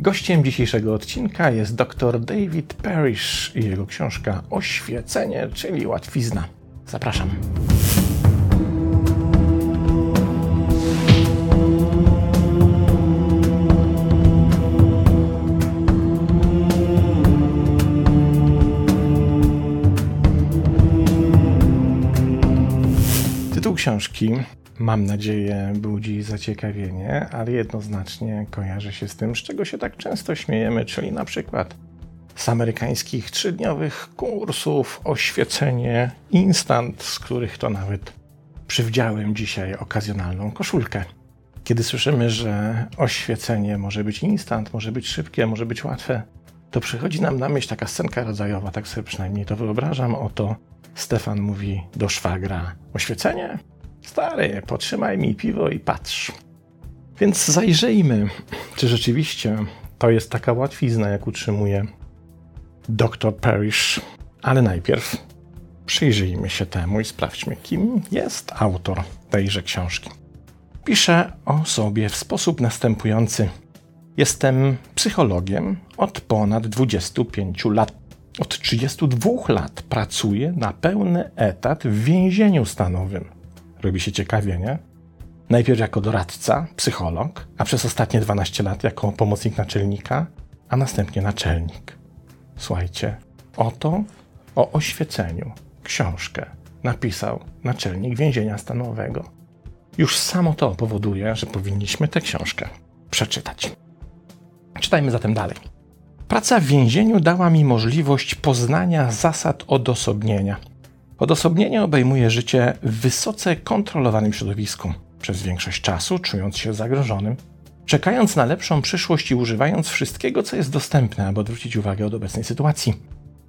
Gościem dzisiejszego odcinka jest dr David Parrish i jego książka Oświecenie, czyli łatwizna. Zapraszam. Tytuł książki, mam nadzieję, budzi zaciekawienie, ale jednoznacznie kojarzy się z tym, z czego się tak często śmiejemy, czyli na przykład z amerykańskich trzydniowych kursów oświecenie instant, z których to nawet przywdziałem dzisiaj okazjonalną koszulkę. Kiedy słyszymy, że oświecenie może być instant, może być szybkie, może być łatwe, to przychodzi nam na myśl taka scenka rodzajowa, tak sobie przynajmniej to wyobrażam. Oto Stefan mówi do szwagra: Oświecenie? Stary, potrzymaj mi piwo i patrz. Więc zajrzyjmy, czy rzeczywiście to jest taka łatwizna, jak utrzymuje dr Parrish. Ale najpierw przyjrzyjmy się temu i sprawdźmy, kim jest autor tejże książki. Pisze o sobie w sposób następujący. Jestem psychologiem od ponad 25 lat. Od 32 lat pracuję na pełny etat w więzieniu stanowym. Robi się ciekawie, nie? Najpierw jako doradca, psycholog, a przez ostatnie 12 lat jako pomocnik naczelnika, a następnie naczelnik. Słuchajcie, oto o oświeceniu książkę napisał naczelnik więzienia stanowego. Już samo to powoduje, że powinniśmy tę książkę przeczytać. Czytajmy zatem dalej. Praca w więzieniu dała mi możliwość poznania zasad odosobnienia. Odosobnienie obejmuje życie w wysoce kontrolowanym środowisku, przez większość czasu czując się zagrożonym, czekając na lepszą przyszłość i używając wszystkiego, co jest dostępne, aby odwrócić uwagę od obecnej sytuacji.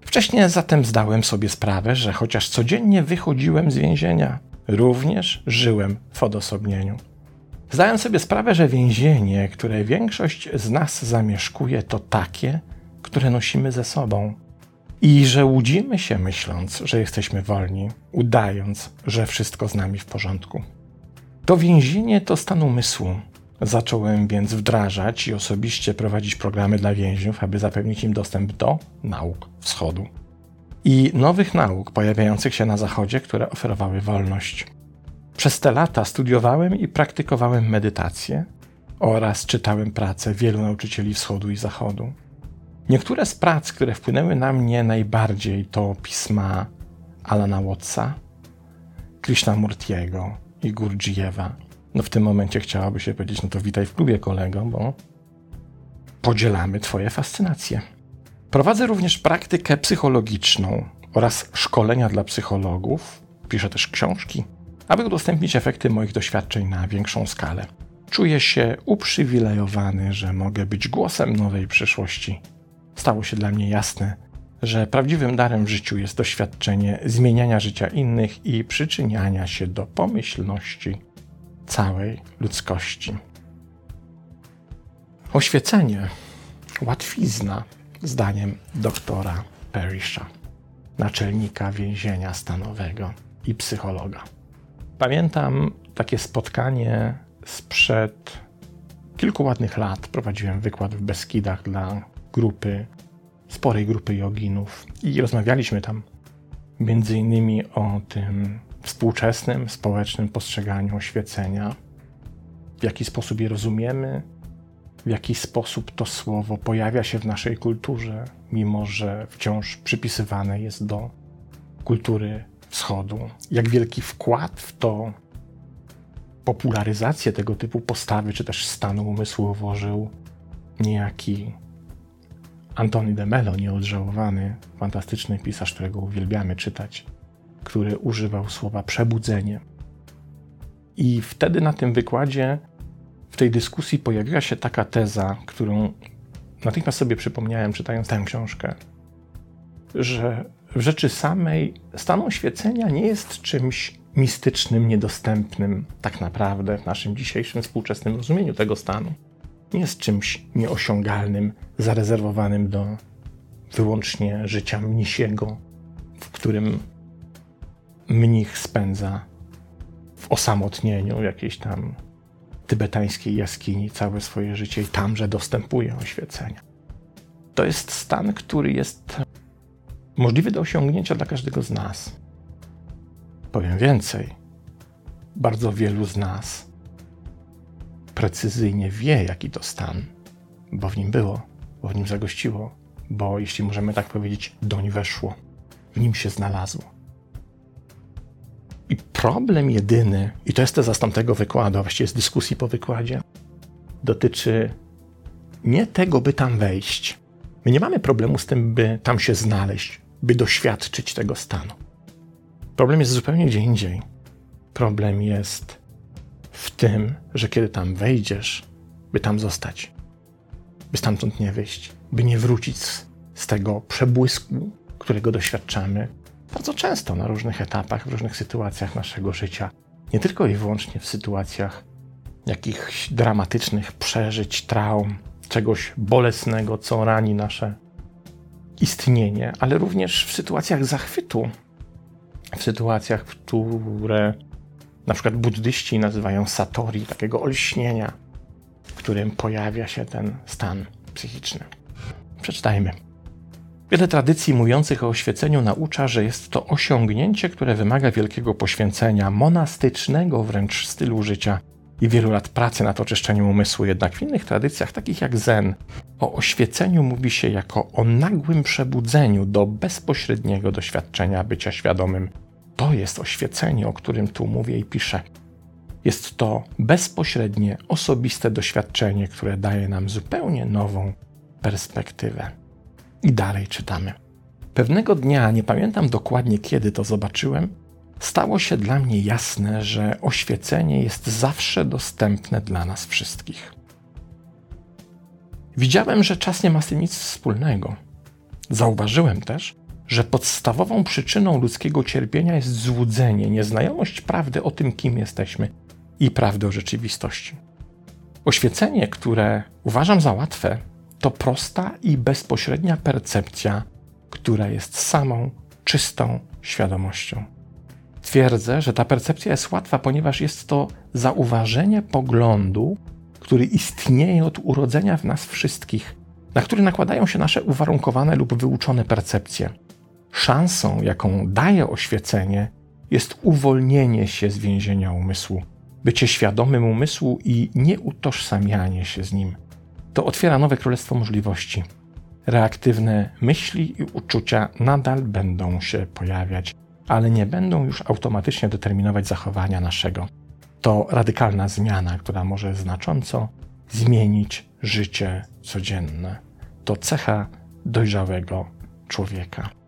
Wcześniej zatem zdałem sobie sprawę, że chociaż codziennie wychodziłem z więzienia, również żyłem w odosobnieniu. Zdałem sobie sprawę, że więzienie, które większość z nas zamieszkuje, to takie, które nosimy ze sobą. I że łudzimy się myśląc, że jesteśmy wolni, udając, że wszystko z nami w porządku. To więzienie to stan umysłu. Zacząłem więc wdrażać i osobiście prowadzić programy dla więźniów, aby zapewnić im dostęp do nauk wschodu i nowych nauk pojawiających się na Zachodzie, które oferowały wolność. Przez te lata studiowałem i praktykowałem medytację oraz czytałem prace wielu nauczycieli wschodu i zachodu. Niektóre z prac, które wpłynęły na mnie najbardziej, to pisma Alana Wattsa, Krishnamurtiego i Gurdjieffa. No w tym momencie chciałaby się powiedzieć, no to witaj w klubie kolego, bo podzielamy twoje fascynacje. Prowadzę również praktykę psychologiczną oraz szkolenia dla psychologów. Piszę też książki, aby udostępnić efekty moich doświadczeń na większą skalę. Czuję się uprzywilejowany, że mogę być głosem nowej przyszłości. Stało się dla mnie jasne, że prawdziwym darem w życiu jest doświadczenie zmieniania życia innych i przyczyniania się do pomyślności całej ludzkości. Oświecenie, łatwizna, zdaniem doktora Parrisha, naczelnika więzienia stanowego i psychologa. Pamiętam takie spotkanie sprzed kilku ładnych lat. Prowadziłem wykład w Beskidach dla grupy, sporej grupy joginów i rozmawialiśmy tam między innymi o tym współczesnym, społecznym postrzeganiu oświecenia, w jaki sposób je rozumiemy, w jaki sposób to słowo pojawia się w naszej kulturze, mimo że wciąż przypisywane jest do kultury wschodu. Jak wielki wkład w to popularyzację tego typu postawy, czy też stanu umysłu włożył niejaki Antoni de Mello, nieodżałowany, fantastyczny pisarz, którego uwielbiamy czytać, który używał słowa przebudzenie. I wtedy na tym wykładzie w tej dyskusji pojawiła się taka teza, którą natychmiast sobie przypomniałem, czytając tę książkę, że w rzeczy samej stan oświecenia nie jest czymś mistycznym, niedostępnym tak naprawdę w naszym dzisiejszym współczesnym rozumieniu tego stanu. Nie jest czymś nieosiągalnym, zarezerwowanym do wyłącznie życia mnisiego, w którym mnich spędza w osamotnieniu, jakiejś tam tybetańskiej jaskini całe swoje życie i tamże dostępuje oświecenia. To jest stan, który jest możliwy do osiągnięcia dla każdego z nas. Powiem więcej, bardzo wielu z nas precyzyjnie wie, jaki to stan, bo w nim było, bo w nim zagościło, bo jeśli możemy tak powiedzieć, doń weszło, w nim się znalazło. I problem jedyny, i to jest teza z tamtego wykładu, a właściwie z dyskusji po wykładzie, dotyczy nie tego, by tam wejść. My nie mamy problemu z tym, by tam się znaleźć, by doświadczyć tego stanu. Problem jest zupełnie gdzie indziej. Problem jest w tym, że kiedy tam wejdziesz, by tam zostać, by stamtąd nie wyjść, by nie wrócić z, z tego przebłysku, którego doświadczamy bardzo często na różnych etapach, w różnych sytuacjach naszego życia. Nie tylko i wyłącznie w sytuacjach jakichś dramatycznych przeżyć, traum, czegoś bolesnego, co rani nasze istnienie, ale również w sytuacjach zachwytu, w sytuacjach, które na przykład buddyści nazywają satori, takiego olśnienia, w którym pojawia się ten stan psychiczny. Przeczytajmy. Wiele tradycji mówiących o oświeceniu naucza, że jest to osiągnięcie, które wymaga wielkiego poświęcenia, monastycznego wręcz stylu życia i wielu lat pracy nad oczyszczeniem umysłu. Jednak w innych tradycjach, takich jak Zen, o oświeceniu mówi się jako o nagłym przebudzeniu do bezpośredniego doświadczenia bycia świadomym. To jest oświecenie, o którym tu mówię i piszę. Jest to bezpośrednie, osobiste doświadczenie, które daje nam zupełnie nową perspektywę. I dalej czytamy. Pewnego dnia, nie pamiętam dokładnie kiedy to zobaczyłem, stało się dla mnie jasne, że oświecenie jest zawsze dostępne dla nas wszystkich. Widziałem, że czas nie ma z tym nic wspólnego. Zauważyłem też, że podstawową przyczyną ludzkiego cierpienia jest złudzenie, nieznajomość prawdy o tym, kim jesteśmy i prawdy o rzeczywistości. Oświecenie, które uważam za łatwe, to prosta i bezpośrednia percepcja, która jest samą czystą świadomością. Twierdzę, że ta percepcja jest łatwa, ponieważ jest to zauważenie poglądu, który istnieje od urodzenia w nas wszystkich, na który nakładają się nasze uwarunkowane lub wyuczone percepcje. Szansą, jaką daje oświecenie, jest uwolnienie się z więzienia umysłu, bycie świadomym umysłu i nieutożsamianie się z nim. To otwiera nowe królestwo możliwości. Reaktywne myśli i uczucia nadal będą się pojawiać, ale nie będą już automatycznie determinować zachowania naszego. To radykalna zmiana, która może znacząco zmienić życie codzienne. To cecha dojrzałego człowieka.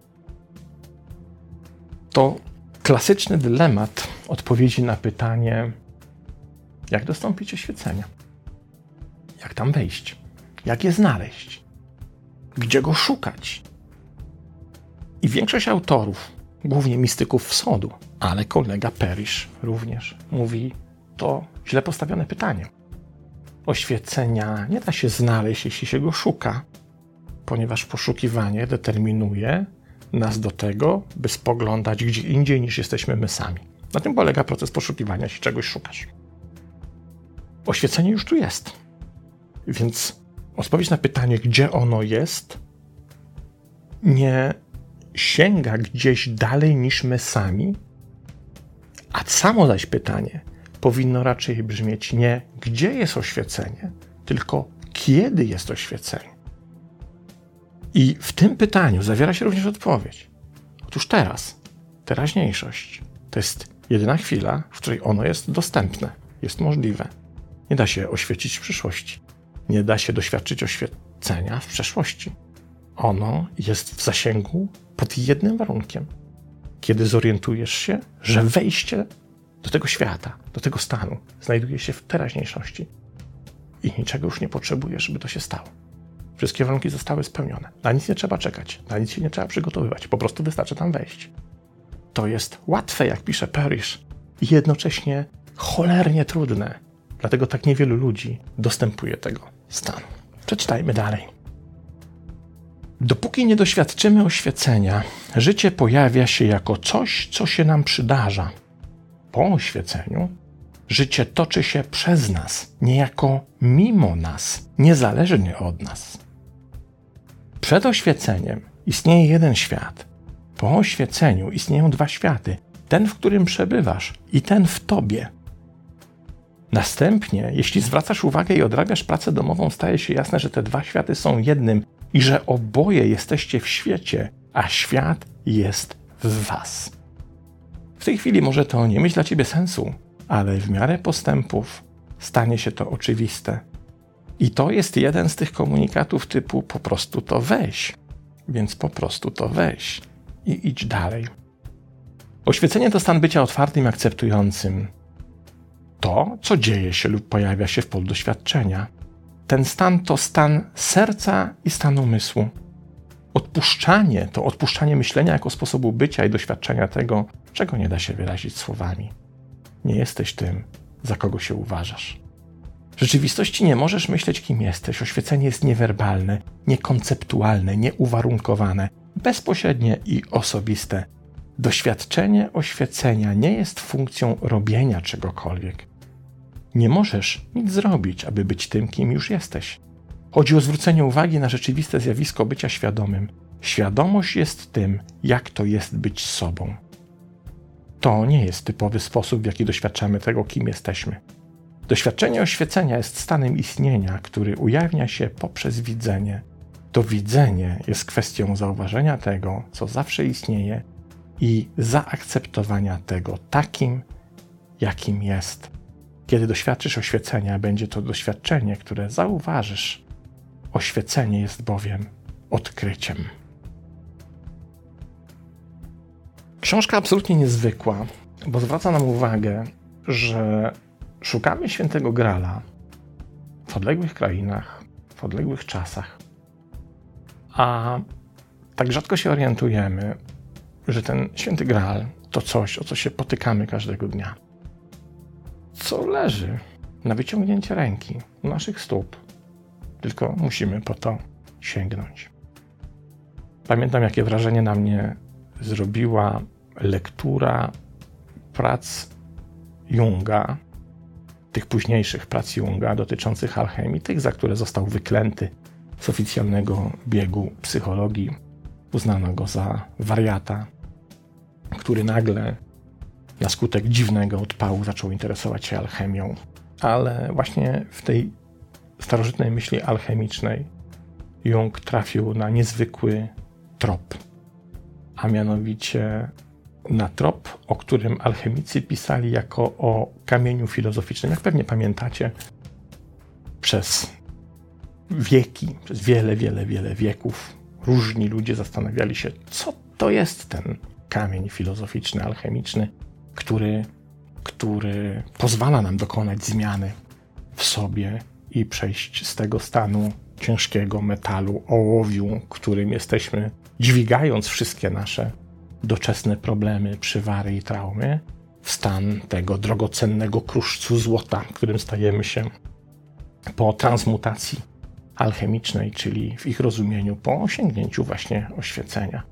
To klasyczny dylemat odpowiedzi na pytanie, jak dostąpić oświecenia, jak tam wejść, jak je znaleźć, gdzie go szukać. I większość autorów głównie mistyków wschodu, ale kolega Perisz również mówi to źle postawione pytanie. Oświecenia nie da się znaleźć, jeśli się go szuka, ponieważ poszukiwanie determinuje nas do tego, by spoglądać gdzie indziej niż jesteśmy my sami. Na tym polega proces poszukiwania, jeśli czegoś szukasz. Oświecenie już tu jest. Więc odpowiedź na pytanie, gdzie ono jest, nie sięga gdzieś dalej niż my sami, a samo zaś pytanie powinno raczej brzmieć nie gdzie jest oświecenie, tylko kiedy jest oświecenie. I w tym pytaniu zawiera się również odpowiedź. Otóż teraz, teraźniejszość, to jest jedyna chwila, w której ono jest dostępne, jest możliwe. Nie da się oświecić przyszłości. Nie da się doświadczyć oświecenia w przeszłości. Ono jest w zasięgu pod jednym warunkiem. Kiedy zorientujesz się, że wejście do tego świata, do tego stanu znajduje się w teraźniejszości i niczego już nie potrzebujesz, żeby to się stało. Wszystkie warunki zostały spełnione. Na nic nie trzeba czekać, na nic się nie trzeba przygotowywać, po prostu wystarczy tam wejść. To jest łatwe, jak pisze Parrish, i jednocześnie cholernie trudne. Dlatego tak niewielu ludzi dostępuje tego stanu. Przeczytajmy dalej. Dopóki nie doświadczymy oświecenia, życie pojawia się jako coś, co się nam przydarza. Po oświeceniu, Życie toczy się przez nas, niejako mimo nas, niezależnie od nas. Przed oświeceniem istnieje jeden świat. Po oświeceniu istnieją dwa światy: ten, w którym przebywasz, i ten w tobie. Następnie, jeśli zwracasz uwagę i odrabiasz pracę domową, staje się jasne, że te dwa światy są jednym i że oboje jesteście w świecie, a świat jest w Was. W tej chwili może to nie mieć dla Ciebie sensu, ale w miarę postępów stanie się to oczywiste. I to jest jeden z tych komunikatów typu po prostu to weź. Więc po prostu to weź i idź dalej. Oświecenie to stan bycia otwartym akceptującym. To, co dzieje się lub pojawia się w polu doświadczenia. Ten stan to stan serca i stan umysłu. Odpuszczanie to odpuszczanie myślenia jako sposobu bycia i doświadczenia tego, czego nie da się wyrazić słowami. Nie jesteś tym, za kogo się uważasz. W rzeczywistości nie możesz myśleć, kim jesteś. Oświecenie jest niewerbalne, niekonceptualne, nieuwarunkowane, bezpośrednie i osobiste. Doświadczenie oświecenia nie jest funkcją robienia czegokolwiek. Nie możesz nic zrobić, aby być tym, kim już jesteś. Chodzi o zwrócenie uwagi na rzeczywiste zjawisko bycia świadomym. Świadomość jest tym, jak to jest być sobą. To nie jest typowy sposób, w jaki doświadczamy tego, kim jesteśmy. Doświadczenie oświecenia jest stanem istnienia, który ujawnia się poprzez widzenie. To widzenie jest kwestią zauważenia tego, co zawsze istnieje i zaakceptowania tego takim, jakim jest. Kiedy doświadczysz oświecenia, będzie to doświadczenie, które zauważysz. Oświecenie jest bowiem odkryciem. Książka absolutnie niezwykła, bo zwraca nam uwagę, że szukamy świętego Grala w odległych krainach, w odległych czasach, a tak rzadko się orientujemy, że ten święty Graal to coś, o co się potykamy każdego dnia. Co leży na wyciągnięcie ręki u naszych stóp, tylko musimy po to sięgnąć. Pamiętam, jakie wrażenie na mnie zrobiła lektura prac Junga, tych późniejszych prac Junga dotyczących alchemii, tych, za które został wyklęty z oficjalnego biegu psychologii. Uznano go za wariata, który nagle na skutek dziwnego odpału zaczął interesować się alchemią. Ale właśnie w tej starożytnej myśli alchemicznej Jung trafił na niezwykły trop, a mianowicie na trop, o którym alchemicy pisali jako o kamieniu filozoficznym. Jak pewnie pamiętacie, przez wieki, przez wiele, wiele, wiele wieków różni ludzie zastanawiali się, co to jest ten kamień filozoficzny, alchemiczny, który, który pozwala nam dokonać zmiany w sobie i przejść z tego stanu ciężkiego metalu, ołowiu, którym jesteśmy, dźwigając wszystkie nasze doczesne problemy, przywary i traumy, w stan tego drogocennego kruszcu złota, którym stajemy się po transmutacji alchemicznej, czyli w ich rozumieniu po osiągnięciu właśnie oświecenia.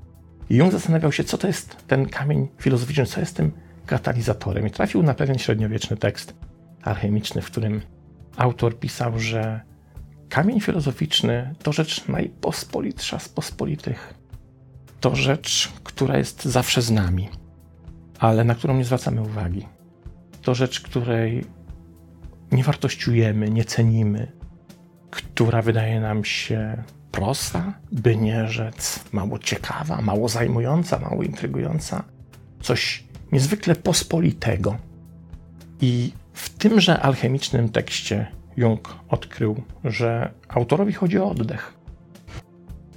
I Jung zastanawiał się, co to jest ten kamień filozoficzny, co jest tym katalizatorem. I trafił na pewien średniowieczny tekst alchemiczny, w którym autor pisał, że kamień filozoficzny to rzecz najpospolitsza z pospolitych. To rzecz, która jest zawsze z nami, ale na którą nie zwracamy uwagi. To rzecz, której nie wartościujemy, nie cenimy, która wydaje nam się prosta, by nie rzec mało ciekawa, mało zajmująca, mało intrygująca. Coś niezwykle pospolitego. I w tymże alchemicznym tekście Jung odkrył, że autorowi chodzi o oddech.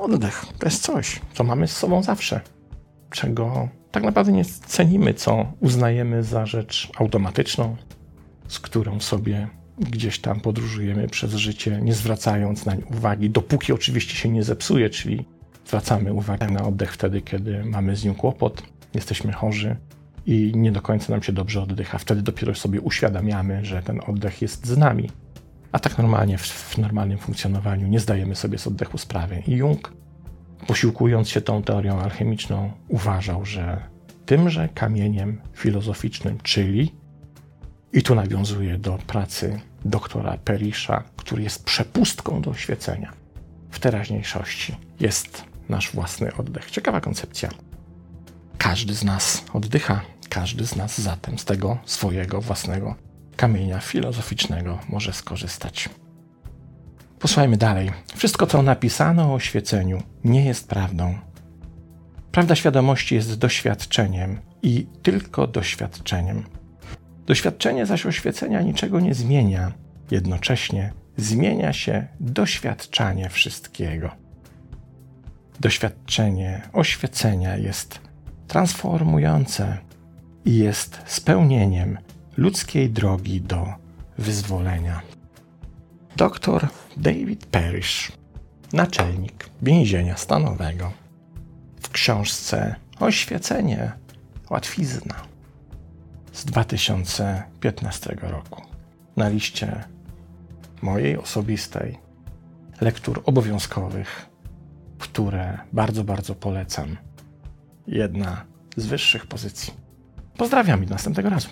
Oddech to jest coś, co mamy z sobą zawsze, czego tak naprawdę nie cenimy, co uznajemy za rzecz automatyczną, z którą sobie gdzieś tam podróżujemy przez życie, nie zwracając na nie uwagi, dopóki oczywiście się nie zepsuje, czyli zwracamy uwagę na oddech wtedy, kiedy mamy z nim kłopot, jesteśmy chorzy i nie do końca nam się dobrze oddycha. Wtedy dopiero sobie uświadamiamy, że ten oddech jest z nami. A tak normalnie, w, w normalnym funkcjonowaniu, nie zdajemy sobie z oddechu sprawy. I Jung, posiłkując się tą teorią alchemiczną, uważał, że tymże kamieniem filozoficznym, czyli I tu nawiązuję do pracy doktora Perisha, który jest przepustką do oświecenia. W teraźniejszości jest nasz własny oddech. Ciekawa koncepcja. Każdy z nas oddycha, każdy z nas zatem z tego swojego własnego kamienia filozoficznego może skorzystać. Posłuchajmy dalej. Wszystko, co napisano o oświeceniu, nie jest prawdą. Prawda świadomości jest doświadczeniem i tylko doświadczeniem. Doświadczenie zaś oświecenia niczego nie zmienia, jednocześnie zmienia się doświadczanie wszystkiego. Doświadczenie oświecenia jest transformujące i jest spełnieniem ludzkiej drogi do wyzwolenia. Dr David Parrish, naczelnik więzienia stanowego, w książce Oświecenie łatwizna z 2015 roku na liście mojej osobistej lektur obowiązkowych, które bardzo, bardzo polecam. Jedna z wyższych pozycji. Pozdrawiam i do następnego razu.